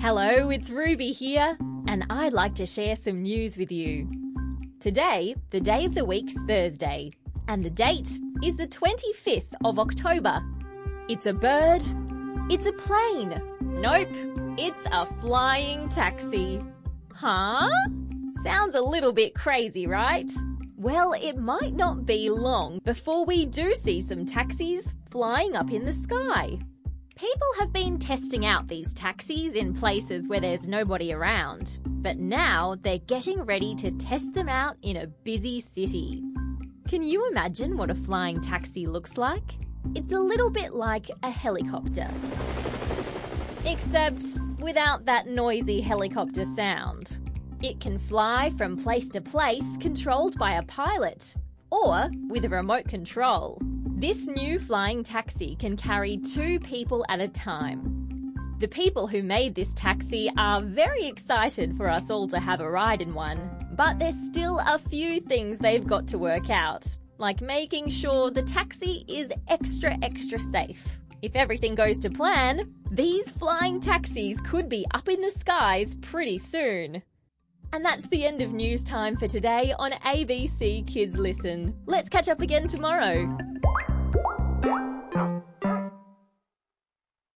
Hello, it's Ruby here, and I'd like to share some news with you. Today, the day of the week's Thursday, and the date is the 25th of October. It's a bird, it's a plane. Nope, it's a flying taxi. Huh? Sounds a little bit crazy, right? Well, it might not be long before we do see some taxis flying up in the sky. People have been testing out these taxis in places where there's nobody around, but now they're getting ready to test them out in a busy city. Can you imagine what a flying taxi looks like? It's a little bit like a helicopter. Except without that noisy helicopter sound. It can fly from place to place controlled by a pilot or with a remote control. This new flying taxi can carry two people at a time. The people who made this taxi are very excited for us all to have a ride in one, but there's still a few things they've got to work out, like making sure the taxi is extra, extra safe. If everything goes to plan, these flying taxis could be up in the skies pretty soon. And that's the end of news time for today on ABC Kids Listen. Let's catch up again tomorrow.